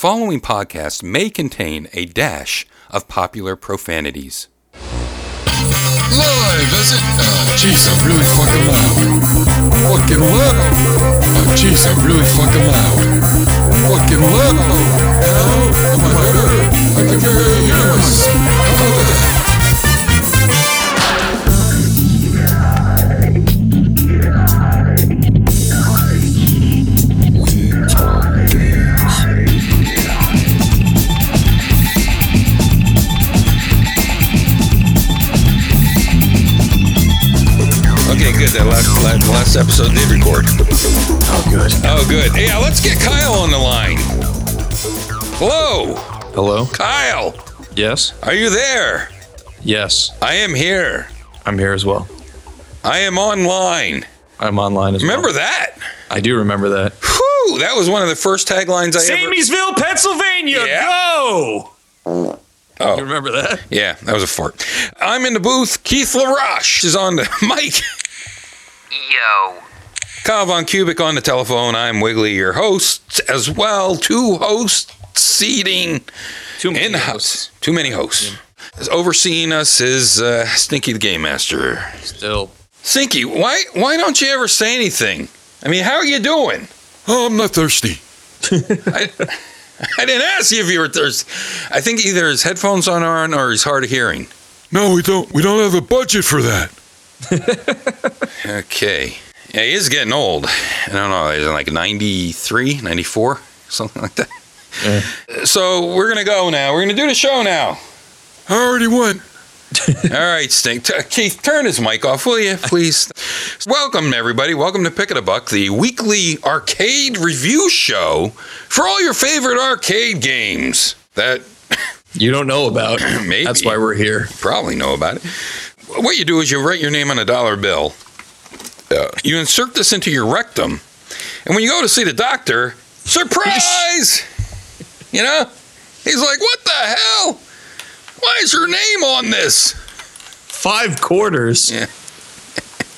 following podcast may contain a dash of popular profanities. Live, is it? Oh, jeez, I'm really fucking loud. Fucking loud. Oh, jeez, I'm really fucking loud. Fucking loud. Now, am oh I heard? I can hear myself. How last, last, episode did record. Oh, good. Oh, good. Yeah, let's get Kyle on the line. Hello, Hello? Kyle. Yes? Are you there? Yes. I am here. I'm here as well. I am online. I'm online as Remember well. that? I do remember that. Whew, that was one of the first taglines I ever. Samiesville, Pennsylvania, Yeah. go! Oh. You remember that? Yeah, that was a fart. I'm in the booth. Keith LaRoche is on the mic. Yo. Kyle Von Kubic on the telephone. I'm Wiggly, your host, as well. Two hosts seating Too in the house. Too many hosts. Is Overseeing us is uh, Stinky the Game Master. Still. Stinky, why why don't you ever say anything? I mean, how are you doing? Oh, I'm not thirsty. I, I didn't ask you if you were thirsty. I think either his headphones on on or he's hard of hearing. No, we don't. We don't have a budget for that. Okay. Yeah, he is getting old. I don't know. He's like 93, 94, something like that. So we're going to go now. We're going to do the show now. I already went. All right, Stink. T- Keith, turn his mic off, will you, please? Welcome, everybody. Welcome to Pick It a Buck, the weekly arcade review show for all your favorite arcade games that You don't know about. Maybe. That's why we're here. probably know about it. What you do is you write your name on a dollar bill. You insert this into your rectum, and when you go to see the doctor, surprise! you know, he's like, "What the hell? Why is your name on this?" Five quarters. Yeah.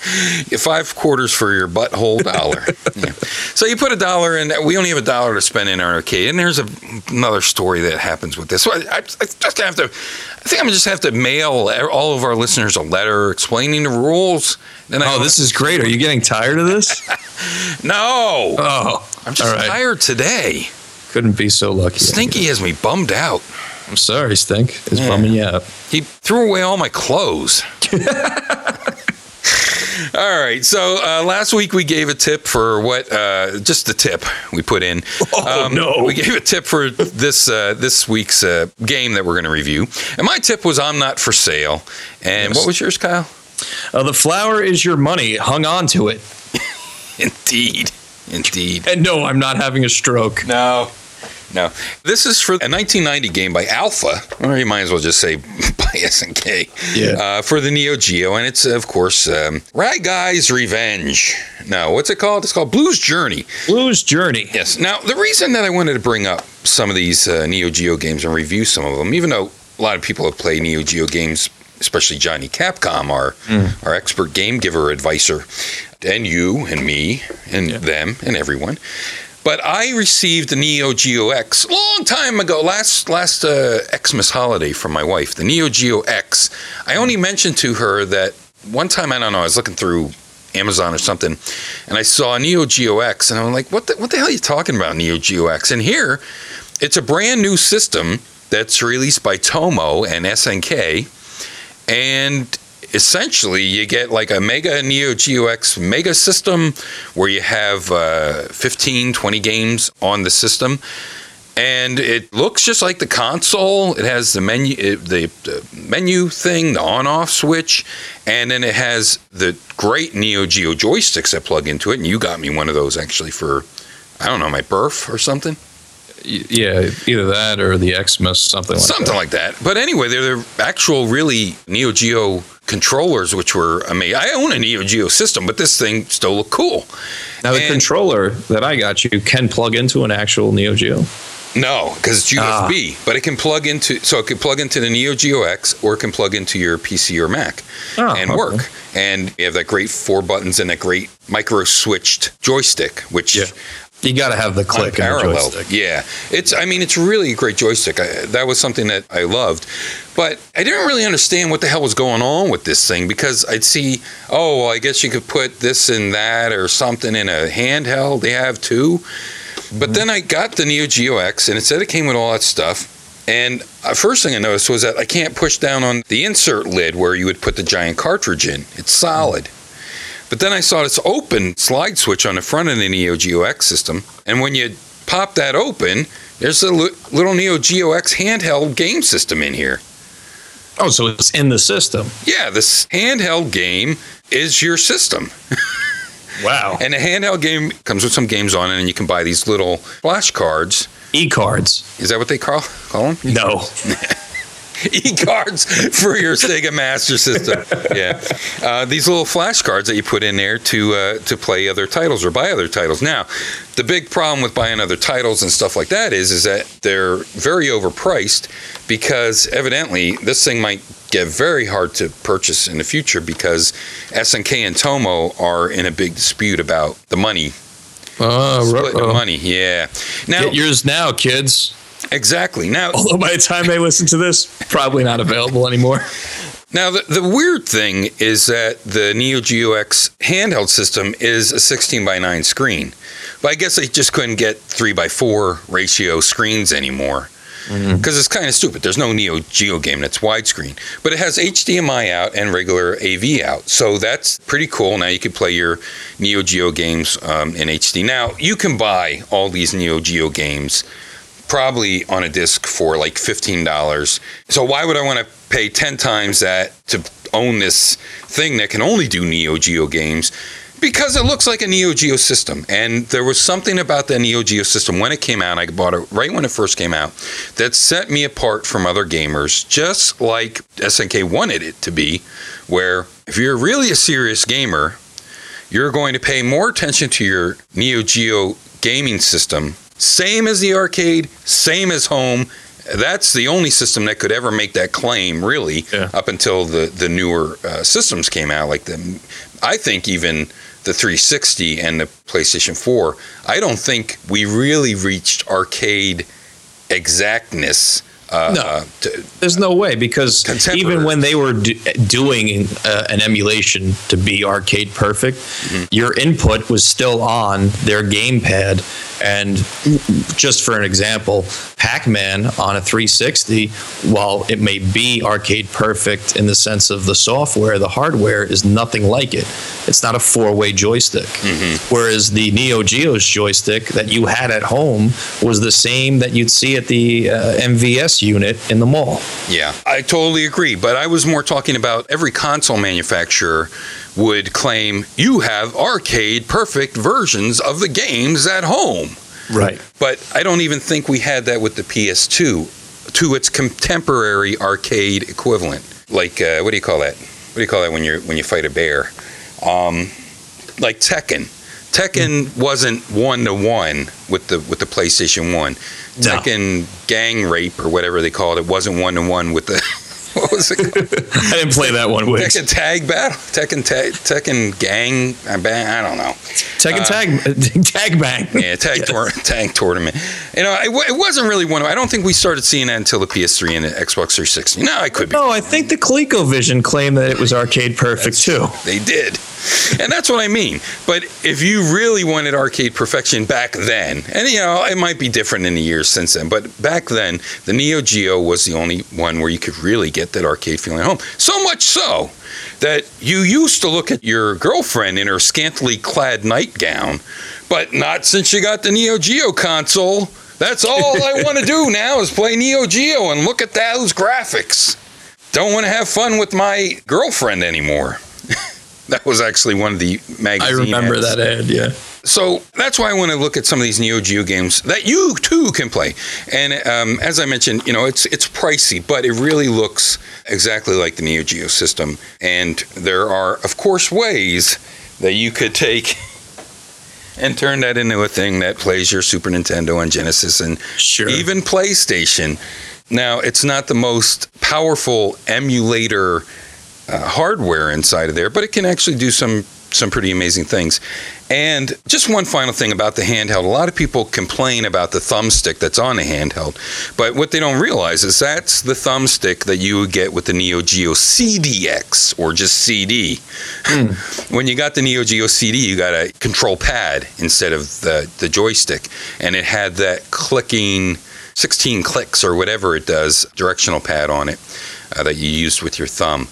Five quarters for your butthole dollar. yeah. So you put a dollar in. We only have a dollar to spend in our arcade, and there's a, another story that happens with this. So I, I, I just have to. I think I'm just have to mail all of our listeners a letter explaining the rules. Then Oh, this is great. Are you getting tired of this? no. Oh, I'm just right. tired today. Couldn't be so lucky. Stinky has me bummed out. I'm sorry, Stink. It's Yeah. bumming you out. He threw away all my clothes. All right. So uh, last week we gave a tip for what? Uh, just the tip we put in. Oh, no. We gave a tip for this uh, this week's uh, game that we're going to review, and my tip was "I'm not for sale." And Yes. what was yours, Kyle? Uh, the flower is your money. Hung on to it. Indeed, indeed. And no, I'm not having a stroke. No. No. This is for a 1990 game by Alpha, or you might as well just say by SNK, Yeah. uh, for the Neo Geo. And it's, of course, um, Rad Guy's Revenge. No, what's it called? It's called Blues Journey. Blues Journey. Yes. Now, the reason that I wanted to bring up some of these uh, Neo Geo games and review some of them, even though a lot of people have played Neo Geo games, especially Johnny Capcom, our, our expert game giver advisor, and you and me and them and everyone. But I received the Neo Geo X long time ago, last last uh, Xmas holiday from my wife, the Neo Geo X. I only mentioned to her that one time, I don't know, I was looking through Amazon or something, and I saw Neo Geo X, and I'm like, what the, what the hell are you talking about, Neo Geo X? And here, it's a brand new system that's released by Tommo and SNK, and essentially you get like a mega neo geo x mega system where you have uh, 15 20 games on the system and it looks just like the console it has the menu the, the menu thing the on off switch and then it has the great neo geo joysticks that plug into it and you got me one of those actually for i don't know my birth or something Yeah, either that or the Xmas, something like something that. like that. But anyway, they're the actual really Neo Geo controllers, which were amazing. I own a Neo Geo system, but this thing still looked cool. Now, the And- controller that I got you can plug into an actual Neo Geo. No, because it's Ah. USB, but it can plug into so it can plug into the Neo Geo X or it can plug into your PC or Mac Oh, and okay. work. And you have that great four buttons and that great micro switched joystick, which Yeah. You got to have the click and the joystick. Yeah, it's. I mean, it's really a great joystick. I, that was something that I loved, but I didn't really understand what the hell was going on with this thing because I'd see, oh, well, I guess you could put this and that or something in a handheld. They have too, but then I got the Neo Geo X and it said it came with all that stuff. And uh, first thing I noticed was that I can't push down on the insert lid where you would put the giant cartridge in. It's solid. But then I saw this open slide switch on the front of the Neo Geo X system, and when you pop that open, there's a little Neo Geo X handheld game system in here. Oh, so it's in the system. Yeah, this handheld game is your system. Wow. And the handheld game comes with some games on it, and you can buy these little flashcards. E cards. Is that what they call, call them? No. e cards for your Sega Master System. Yeah, uh, these little flashcards that you put in there to uh, to play other titles or buy other titles. Now, the big problem with buying other titles and stuff like that is is that they're very overpriced because evidently this thing might get very hard to purchase in the future because SNK and Tommo are in a big dispute about the money, Oh, split the money. Yeah. Now, Get yours now, kids. Exactly. Now, Although by the time they listen to this, probably not available anymore. Now, the, the weird thing is that the Neo Geo X handheld system is a 16 by 9 screen. But I guess they just couldn't get 3 by 4 ratio screens anymore. Because it's kind of stupid. There's no Neo Geo game that's widescreen. But it has HDMI out and regular AV out. So that's pretty cool. Now you can play your Neo Geo games um, in HD. Now, you can buy all these Neo Geo games probably on a disc for like $15. So why would I want to pay 10 times that to own this thing that can only do Neo Geo games? Because it looks like a Neo Geo system. And there was something about the Neo Geo system when it came out, I bought it right when it first came out, that set me apart from other gamers, just like SNK wanted it to be, where if you're really a serious gamer, you're going to pay more attention to your Neo Geo gaming system, same as the arcade, same as home. That's the only system that could ever make that claim, really, Yeah. up until the the newer uh, systems came out. Like the, I think even the 360 and the PlayStation 4. I don't think we really reached arcade exactness. Uh, No. uh, to- There's no way because even when they were do, doing uh, an emulation to be arcade perfect, Mm-hmm. your input was still on their gamepad. And just for an example, Pac Man on a 360, while it may be arcade perfect in the sense of the software, the hardware is nothing like it. It's not a four way joystick. Mm-hmm. Whereas the Neo Geo's joystick that you had at home was the same that you'd see at the uh, MVS unit in the mall. Yeah, I totally agree. But I was more talking about every console manufacturer would claim you have arcade perfect versions of the games at home. Right. But I don't even think we had that with the PS2 to its contemporary arcade equivalent. Like uh, what do you call that? What do you call that when you when you fight a bear? Um, like Tekken. Tekken wasn't one to one with the with the PlayStation One. No. Tekken Gang Rape or whatever they called it wasn't one to one with the what was it? I didn't play that one, Wix. Tekken Tag Battle, Tekken Tag, Tekken Gang. I ba- I don't know. Tekken uh, tag, tag bang. Yeah, tag tour, tag tournament. You know, it, it wasn't really one. Of, I don't think we started seeing that until the PS3 and the Xbox 360. No, I could be. No, I think the ColecoVision claimed that it was arcade perfect too. They did. And that's what I mean. But if you really wanted arcade perfection back then, and you know, it might be different in the years since then, but back then, the Neo Geo was the only one where you could really get that arcade feeling at home. So much so that you used to look at your girlfriend in her scantily clad nightgown, but not since you got the Neo Geo console. That's all I want to do now is play Neo Geo and look at those graphics. Don't want to have fun with my girlfriend anymore. That was actually one of the magazines. I remember ads. that ad. Yeah. So that's why I want to look at some of these Neo Geo games that you too can play. And um, as I mentioned, you know, it's it's pricey, but it really looks exactly like the Neo Geo system. And there are, of course, ways that you could take and turn that into a thing that plays your Super Nintendo and Genesis and Sure. even PlayStation. Now, it's not the most powerful emulator uh, hardware inside of there, but it can actually do some some pretty amazing things. And just one final thing about the handheld. A lot of people complain about the thumbstick that's on the handheld, but what they don't realize is that's the thumbstick that you would get with the Neo Geo CDX or just CD. when you got the Neo Geo CD, you got a control pad instead of the, the joystick, and it had that clicking 16 clicks or whatever it does directional pad on it uh, that you used with your thumb.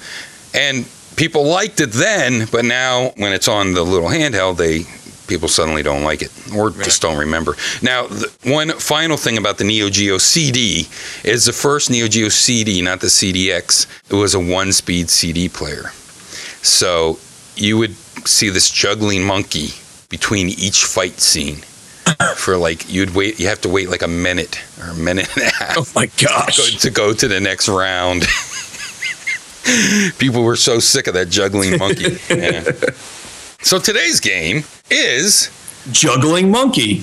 And people liked it then, but now when it's on the little handheld, they people suddenly don't like it or just don't remember. Now, the one final thing about the Neo Geo CD is the first Neo Geo CD, not the CDX. It was a one-speed CD player, so you would see this juggling monkey between each fight scene. For like you'd wait, you have to wait like a minute or a minute and a half Oh my go, gosh. to go to the next round. People were so sick of that juggling monkey. Yeah. So today's game is Juggling monkey.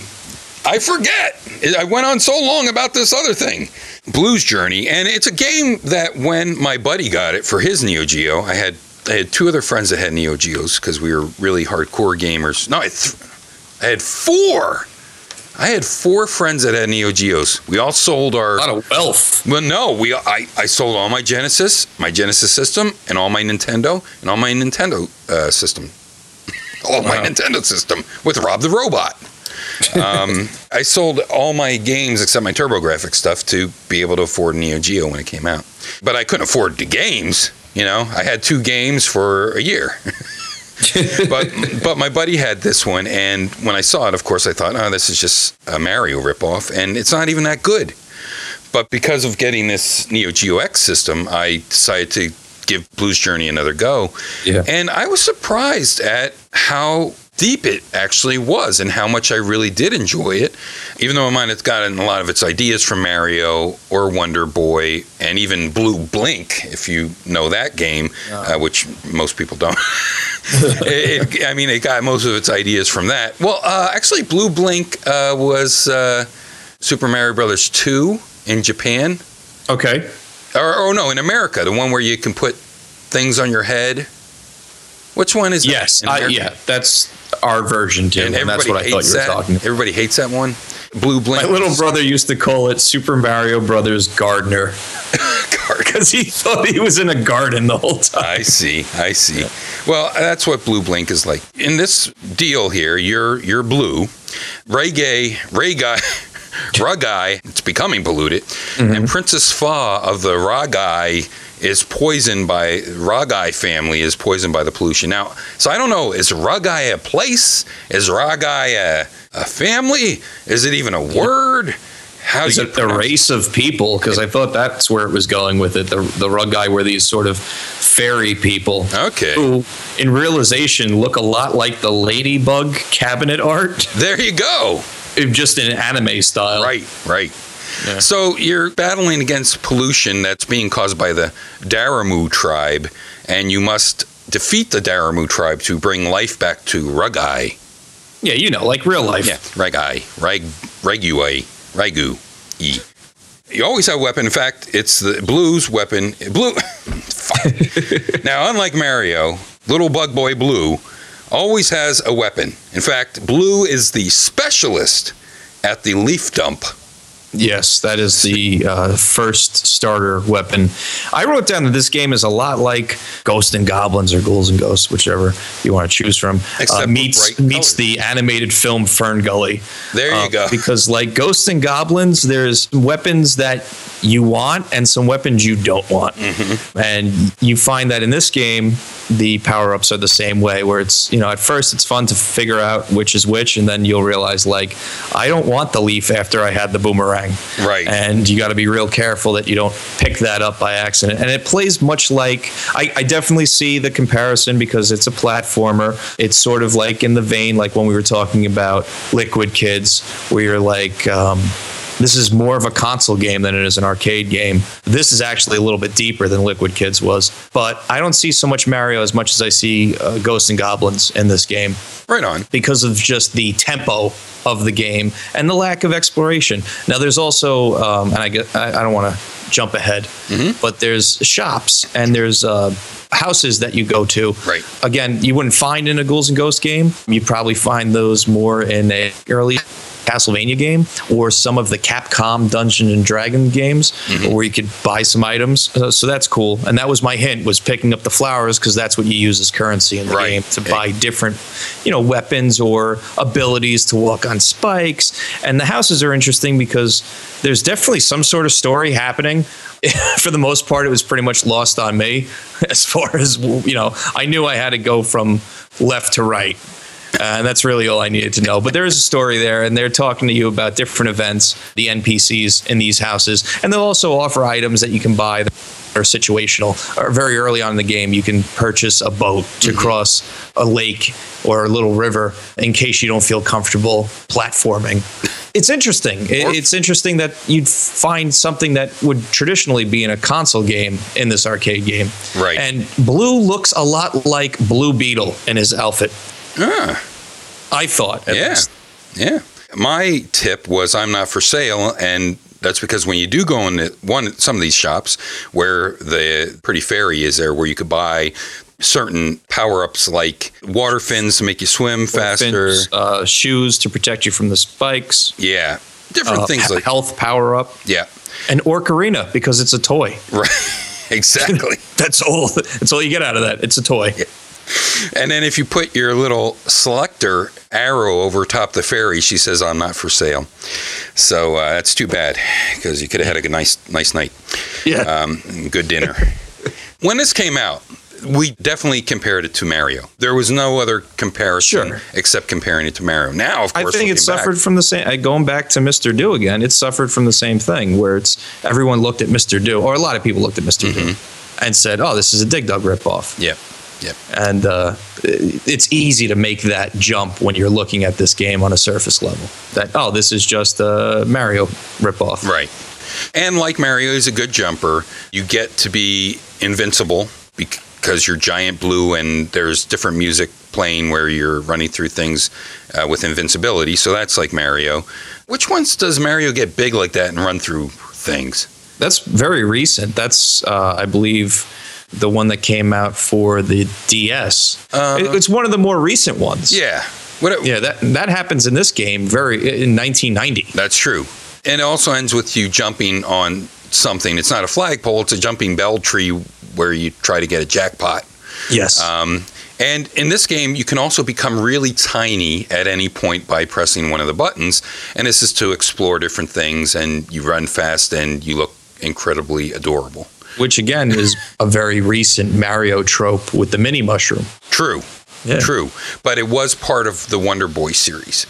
I forget. I went on so long about this other thing, Blues Journey, and it's a game that when my buddy got it for his Neo Geo, I had I had two other friends that had Neo Geos because we were really hardcore gamers. No, I, th- I had four. I had four friends that had Neo Geos. We all sold our A lot of wealth. well, no, we I, I sold all my Genesis, my Genesis system, and all my Nintendo, and all my Nintendo uh, system, all my Nintendo system with Rob the Robot. Um, I sold all my games except my TurboGrafx stuff to be able to afford Neo Geo when it came out. But I couldn't afford the games. You know, I had two games for a year. but but my buddy had this one, and when I saw it, of course, I thought, oh, this is just a Mario ripoff, and it's not even that good. But because of getting this Neo Geo X system, I decided to give Blues Journey another go. Yeah. And I was surprised at how deep it actually was and how much I really did enjoy it. Even though mine has gotten a lot of its ideas from Mario or Wonder Boy and even Blue Blink, if you know that game, uh, which most people don't. it, it- I mean, it got most of its ideas from that. Well, uh, actually, Blue Blink uh, was uh, Super Mario Brothers 2 in Japan. Okay. Or, or no, in America, the one where you can put things on your head. Which one is that? Yes. I, yeah. That's our version too, And and, that's what I thought you were that. talking. about. Everybody hates that one. Blue Blink. My little brother used to call it Super Mario Brothers Gardener because he thought he was in a garden the whole time. I see. I see. Well, that's what Blue Blink is like. In this deal here, you're you're blue. Ray Gay, Ray Guy, Rugai, it's becoming polluted, mm-hmm. and Princess Fa of the Ragai is poisoned by Ragai family is poisoned by the pollution. Now, so I don't know. Is Ragai a place? Is Ragai a, a family? Is it even a word? How Is it the race of people? Because I thought that's where it was going with it. The the rug guy were these sort of fairy people Okay. who, in realization, look a lot like the ladybug cabinet art, There you go. just in anime style. Right, right. Yeah. So you're battling against pollution that's being caused by the Daramu tribe, and you must defeat the Daramu tribe to bring life back to Rugai. Yeah, you know, like real life. Yeah, Rugai, Rag, Regui, Ragu, E. You always have a weapon. In fact, it's the Blue's weapon. Blue. Now, unlike Mario, little bug boy Blue always has a weapon. In fact, Blue is the specialist at the leaf dump. Yes, that is the uh, first starter weapon. I wrote down that this game is a lot like Ghost and Goblins or Ghouls and Ghosts, whichever you want to choose from. Except uh, meets meets colors. the animated film Fern Gully. There you Uh, go. Because like Ghosts and Goblins, there's weapons that you want and some weapons you don't want, Mm-hmm. and you find that in this game the power ups are the same way. Where it's you know at first it's fun to figure out which is which, and then you'll realize like I don't want the leaf after I had the boomerang, Right. And you got to be real careful that you don't pick that up by accident. And it plays much like I, I definitely see the comparison because it's a platformer. It's sort of like in the vein like when we were talking about Liquid Kids, where you're like. Um, This is more of a console game than it is an arcade game. This is actually a little bit deeper than Liquid Kids was, but I don't see so much Mario as much as I see uh, Ghosts and Goblins in this game Right on. because of just the tempo of the game and the lack of exploration. Now, there's also, um, and I get, I, I don't want to jump ahead, but there's shops and there's uh, houses that you go to. Right. Again, you wouldn't find in a Ghouls and Ghosts game. You probably find those more in a early Castlevania game or some of the Capcom Dungeon and Dragon games where you could buy some items. Uh, so that's cool. And that was my hint was picking up the flowers because that's what you use as currency in the Right. game to Okay. buy different, you know, weapons or abilities to walk on spikes. And the houses are interesting because there's definitely some sort of story happening. For the most part, it was pretty much lost on me as far as, you know, I knew I had to go from left to right. Uh, and that's really all I needed to know. But there is a story there, and they're talking to you about different events, the NPCs in these houses. And they'll also offer items that you can buy that are situational. Or very early on in the game, you can purchase a boat to cross a lake or a little river in case you don't feel comfortable platforming. It's interesting. It- it's interesting that you'd find something that would traditionally be in a console game in this arcade game. Right. And Blue looks a lot like Blue Beetle in his outfit. Ah, I thought. At yeah. least. Yeah. My tip was I'm not for sale, and that's because when you do go in one some of these shops where the pretty fairy is there, where you could buy certain power ups like water fins to make you swim faster. Fins, uh, shoes to protect you from the spikes. Yeah, different uh, things like health power up. yeah, And Ocarina because it's a toy. right, exactly. That's all. That's all you get out of that. It's a toy. And then if you put your little selector arrow over top the fairy, she says, "I'm not for sale." So uh, that's too bad because you could have had a nice, nice night, Yeah. um, good dinner. when this came out, we definitely compared it to Mario. There was no other comparison Sure. except comparing it to Mario. Now, of I think it looking back- suffered from the same. uh, Going back to Mr. Do again, it suffered from the same thing where it's everyone looked at Mr. Do, or a lot of people looked at mister Do, and said, "Oh, this is a Dig Dug ripoff." Yeah, yeah. And uh, it's easy to make that jump when you're looking at this game on a surface level. That oh, this is just a Mario ripoff. Right. And like Mario is a good jumper, you get to be invincible because you're giant blue and there's different music playing where you're running through things uh, with invincibility. So that's like Mario. Which ones does Mario get big like that and run through things? That's very recent. That's uh, I believe the one that came out for the DS. Uh, It- it's one of the more recent ones. Yeah. What, Yeah, that that happens in this game very in 1990. That's true. And it also ends with you jumping on something. It's not a flagpole, it's a jumping bell tree where you try to get a jackpot. Yes. Um, and in this game, you can also become really tiny at any point by pressing one of the buttons. And this is to explore different things, and you run fast and you look incredibly adorable. Which again is a very recent Mario trope with the mini mushroom. True, Yeah. true. But it was part of the Wonder Boy series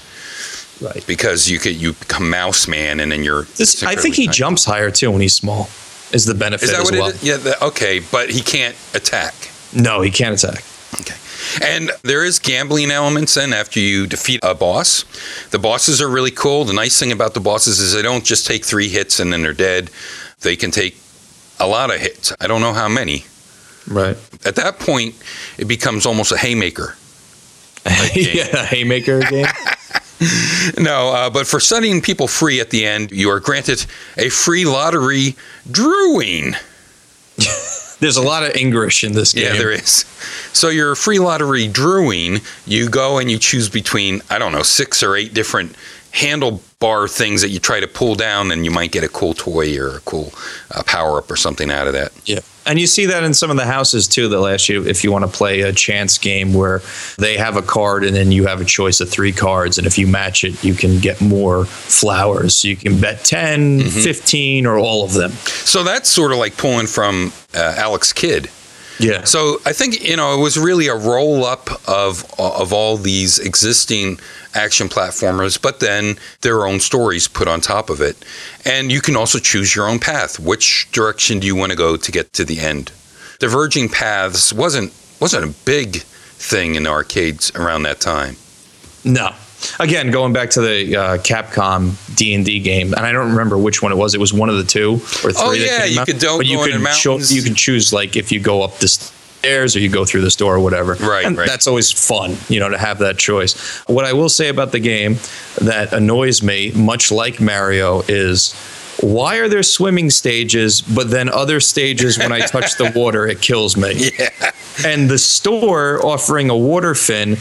Right. because you could you become Mouse Man, and then you're. This, I think he tiny. jumps higher too when he's small. Is the benefit Is that as what well? it is? Yeah. okay, but he can't attack. No, he can't attack. Okay. And there is gambling elements in after you defeat a boss. The bosses are really cool. The nice thing about the bosses is they don't just take three hits and then they're dead. They can take a lot of hits. I don't know how many. Right. At that point, it becomes almost a haymaker. yeah, haymaker game. No, uh, but for setting people free at the end, you are granted a free lottery drawing. There's a lot of English in this game. Yeah, there is. So your free lottery drawing, you go and you choose between I don't know six or eight different handlebar things that you try to pull down, and you might get a cool toy or a cool uh, power up or something out of that. Yeah. And you see that in some of the houses too. They'll ask you if you want to play a chance game where they have a card and then you have a choice of three cards. And if you match it, you can get more flowers. So you can bet 10, 15, or all of them. So that's sort of like pulling from uh, Alex Kidd. Yeah. So I think you know it was really a roll up of of all these existing action platformers, but then their own stories put on top of it, and you can also choose your own path. Which direction do you want to go to get to the end? Diverging paths wasn't wasn't a big thing in the arcades around that time. No. Again, going back to the uh, Capcom D and D game, and I don't remember which one it was. It was one of the two or three. Oh, that yeah, you out. could don't but you could cho- you can choose like if you go up the stairs or you go through the store or whatever. Right, and right. That's always fun, you know, to have that choice. What I will say about the game that annoys me, much like Mario, is. Why are there swimming stages, but then other stages when I touch the water, it kills me? Yeah. and the store offering a water fin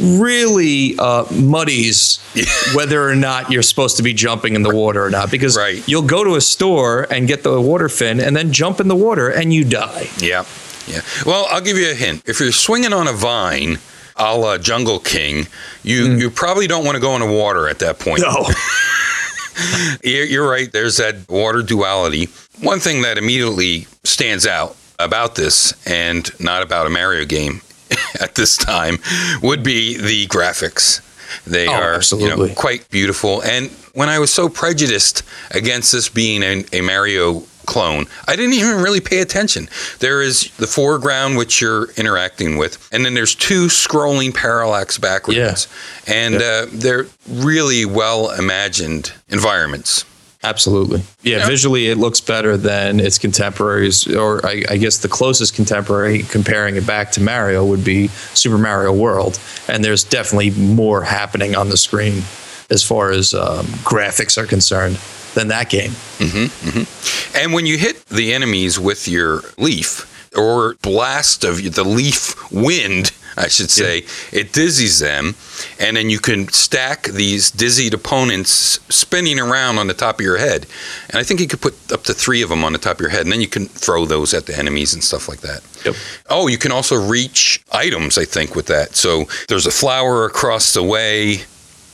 really uh, muddies whether or not you're supposed to be jumping in the water or not because Right. you'll go to a store and get the water fin and then jump in the water and you die Yeah, yeah. Well, I'll give you a hint. If you're swinging on a vine, a la Jungle King, you you probably don't want to go in the water at that point. no you're right. There's that water duality. One thing that immediately stands out about this, and not about a Mario game at this time, would be the graphics. They Oh, are you know, quite beautiful. And when I was so prejudiced against this being a, a Mario clone, I didn't even really pay attention. There is the foreground which you're interacting with, and then there's two scrolling parallax backwards, and uh, they're really well imagined environments. Absolutely. Yeah, Yeah. visually it looks better than its contemporaries or I, I guess the closest contemporary comparing it back to mario would be super mario world. And there's definitely more happening on the screen as far as um, graphics are concerned than that game. And when you hit the enemies with your leaf or blast of the leaf wind, I should say, it dizzies them. And then you can stack these dizzied opponents spinning around on the top of your head. And I think you could put up to three of them on the top of your head. And then you can throw those at the enemies and stuff like that. Yep. Oh, you can also reach items, I think, with that. So there's a flower across the way.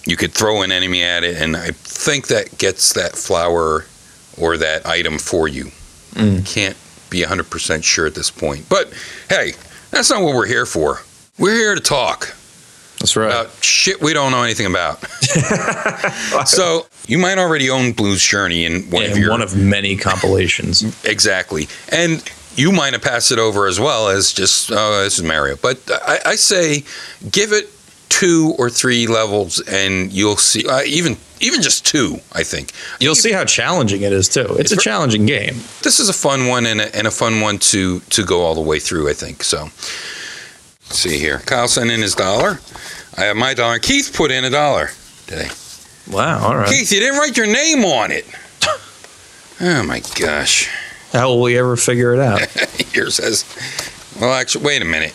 You could throw an enemy at it, and I think that gets that flower or that item for you. Mm. Can't be 100% sure at this point. But hey, that's not what we're here for. We're here to talk that's right about shit we don't know anything about. so you might already own Blues Journey in one of and your one of many compilations. Exactly. And you might have passed it over as well as just, oh, this is Mario. But I, I say give it two or three levels and you'll see, uh, even even just two, I think. You'll see how challenging it is too. It's a challenging game. This is a fun one and a, and a fun one to, to go all the way through, I think. So let's see here. Kyle sent in his dollar. I have my dollar. Keith put in a dollar today. Wow. All right. Keith, you didn't write your name on it. Oh my gosh. How will we ever figure it out? Here says, well, actually, wait a minute.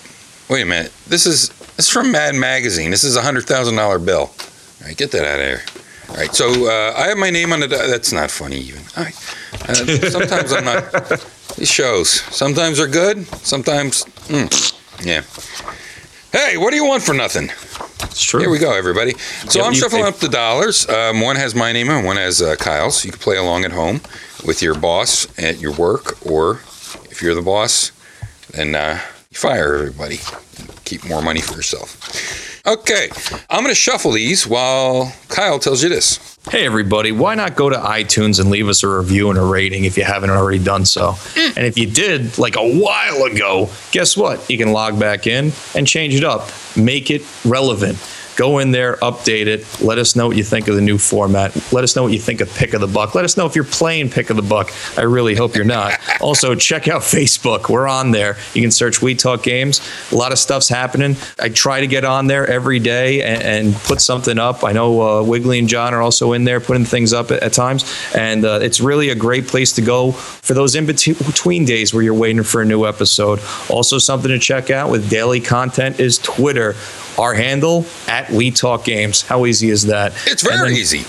Wait a minute. This is this is from Mad Magazine. This is a hundred thousand dollar bill. All right, get that out of there. All right, so uh, I have my name on the. That's not funny even. All right. Uh, sometimes I'm not. These shows. Sometimes they're good. Sometimes, mm, yeah. Hey, what do you want for nothing? It's true. Here we go, everybody. So Yep, I'm shuffling pick. up the dollars. Um, one has my name and one has uh, Kyle's. You can play along at home with your boss at your work, or if you're the boss, then uh, you fire everybody. Keep more money for yourself. Okay, I'm going to shuffle these while Kyle tells you this. Hey, everybody, why not go to iTunes and leave us a review and a rating if you haven't already done so? Mm. And if you did, like a while ago, guess what? You can log back in and change it up, make it relevant. Go in there, update it. Let us know what you think of the new format. Let us know what you think of Pick of the Buck. Let us know if you're playing Pick of the Buck. I really hope you're not. also, check out Facebook. We're on there. You can search We Talk Games. A lot of stuff's happening. I try to get on there every day and, and put something up. I know uh, Wiggly and John are also in there putting things up at, at times. And uh, it's really a great place to go for those in between days where you're waiting for a new episode. Also, something to check out with daily content is Twitter. Our handle at We Talk Games. How easy is that? It's very then- easy.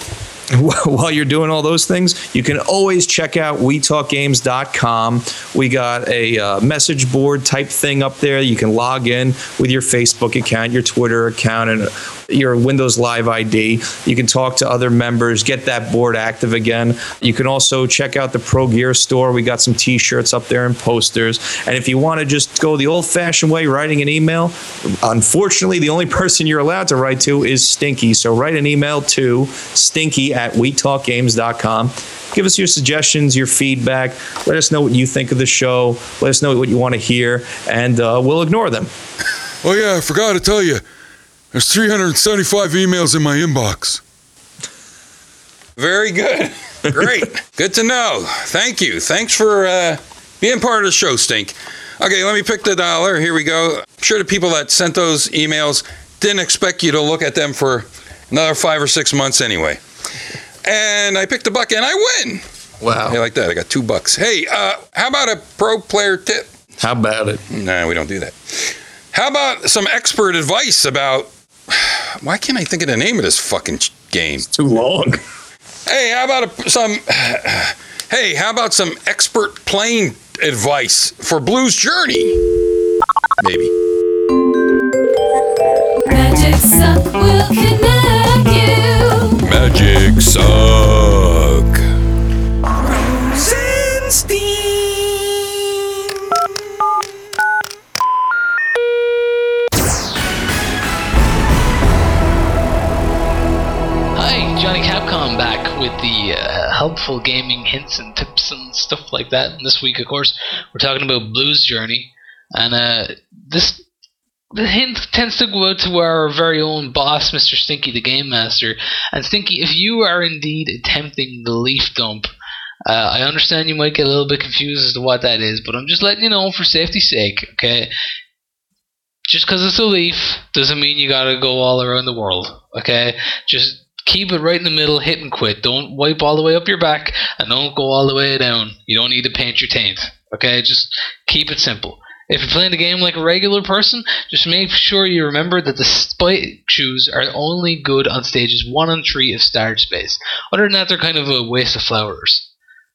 while you're doing all those things, you can always check out WeTalkGames.com. We got a uh, message board type thing up there. You can log in with your Facebook account, your Twitter account, and your Windows Live ID. You can talk to other members, get that board active again. You can also check out the Pro Gear store. We got some T-shirts up there and posters. And if you want to just go the old-fashioned way, writing an email, unfortunately, the only person you're allowed to write to is Stinky. So write an email to Stinky at WeTalkGames.com. Give us your suggestions, your feedback. Let us know what you think of the show. Let us know what you want to hear, and uh, we'll ignore them. Oh yeah, I forgot to tell you. There's 375 emails in my inbox. Very good. Great. good to know. Thank you. Thanks for uh, being part of the show, Stink. Okay, let me pick the dollar. Here we go. I'm sure the people that sent those emails didn't expect you to look at them for another five or six months anyway. And I picked the buck and I win. Wow. Hey, like that. I got two bucks. Hey, uh, how about a pro player tip? How about it? Nah, we don't do that. How about some expert advice about why can't I think of the name of this fucking ch- game? Too long. Hey, how about a, some? Hey, how about some expert playing advice for Blues Journey? Maybe. With the uh, helpful gaming hints and tips and stuff like that. And this week, of course, we're talking about Blues Journey, and uh, this the hint tends to go out to our very own boss, Mr. Stinky, the Game Master. And Stinky, if you are indeed attempting the leaf dump, uh, I understand you might get a little bit confused as to what that is, but I'm just letting you know for safety's sake, okay? Just because it's a leaf doesn't mean you gotta go all around the world, okay? Just keep it right in the middle, hit and quit. Don't wipe all the way up your back, and don't go all the way down. You don't need to paint your taint, okay? Just keep it simple. If you're playing the game like a regular person, just make sure you remember that the spike shoes are only good on stages 1 and 3 of Start Space. Other than that, they're kind of a waste of flowers.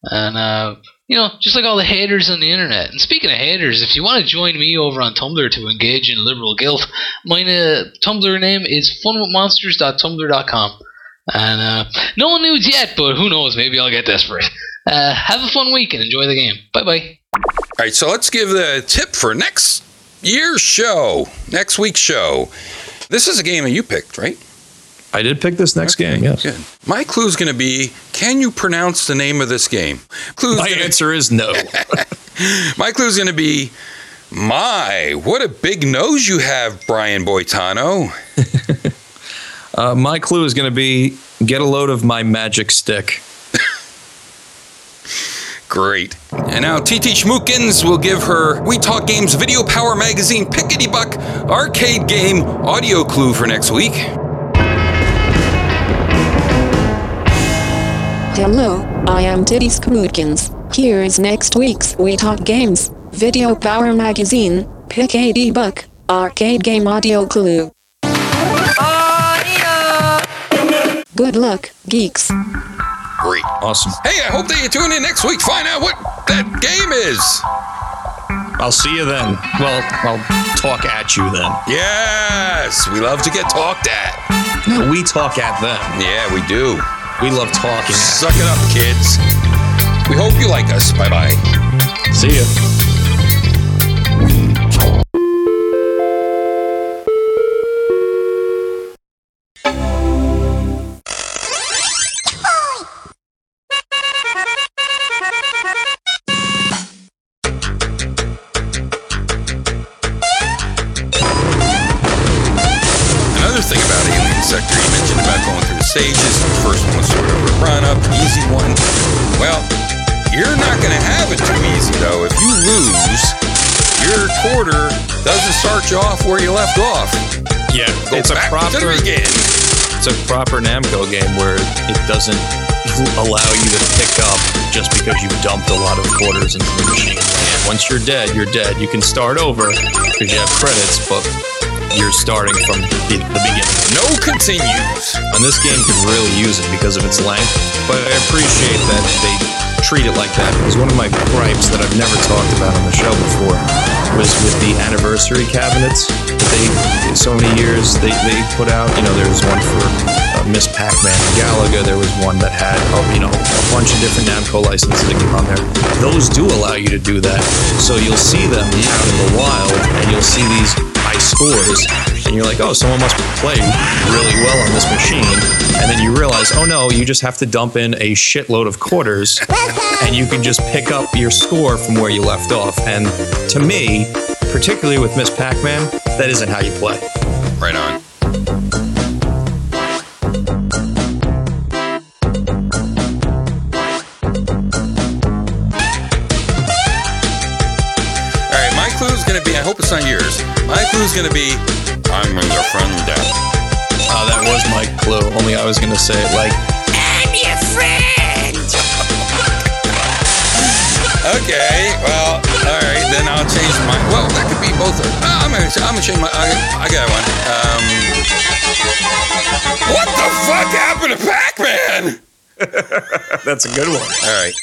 And, uh, you know, just like all the haters on the internet. And speaking of haters, if you want to join me over on Tumblr to engage in liberal guilt, my uh, Tumblr name is funwithmonsters.tumblr.com. And uh, no one news yet, but who knows? Maybe I'll get desperate. Uh, have a fun week and enjoy the game. Bye bye. All right, so let's give the tip for next year's show, next week's show. This is a game that you picked, right? I did pick this next game, yes. Good. My clue's going to be: Can you pronounce the name of this game? Clue's My gonna- answer is no. My clue's going to be: My, what a big nose you have, Brian Boitano. Uh, my clue is going to be get a load of my magic stick. Great. And now TT Schmookins will give her We Talk Games Video Power Magazine Pickety Buck arcade game audio clue for next week. Hello, I am Titty Scrootkins. Here is next week's We Talk Games, Video Power Magazine, Pick a Buck, Arcade Game Audio Clue. Good luck, geeks. Great. Awesome. Hey, I hope that you tune in next week. Find out what that game is. I'll see you then. Well, I'll talk at you then. Yes, we love to get talked at. No, we talk at them. Yeah, we do. We love talking at. Suck it up, kids. We hope you like us. Bye bye. See ya. Sector, you mentioned about going through the stages. The first one was sort of a run up, easy one. Well, you're not going to have it too easy, though. If you lose, your quarter doesn't start you off where you left off. Yeah, Go it's a proper beginning. it's a proper Namco game where it doesn't allow you to pick up just because you've dumped a lot of quarters into the machine. Once you're dead, you're dead. You can start over because you have credits, but you're starting from the, the beginning. No continues. And this game could really use it because of its length, but I appreciate that they treat it like that because one of my gripes that I've never talked about on the show before was with the anniversary cabinets that they, so many years they, they put out. You know, there was one for uh, Miss Pac-Man and Galaga. There was one that had, oh, you know, a bunch of different Namco licenses that came on there. Those do allow you to do that. So you'll see them out in the wild and you'll see these scores and you're like, oh, someone must play really well on this machine. And then you realize, oh no, you just have to dump in a shitload of quarters and you can just pick up your score from where you left off. And to me, particularly with Miss Pac Man, that isn't how you play. Right on. Going to be, I hope it's not yours. My clue is going to be, I'm your friend. Oh, that was my clue. Only I was going to say it like, I'm your friend. Okay, well, all right, then I'll change my. Well, that could be both. Of, uh, I'm gonna. I'm gonna change my. I, I got one. Um, what the fuck happened to Pac-Man? That's a good one. All right.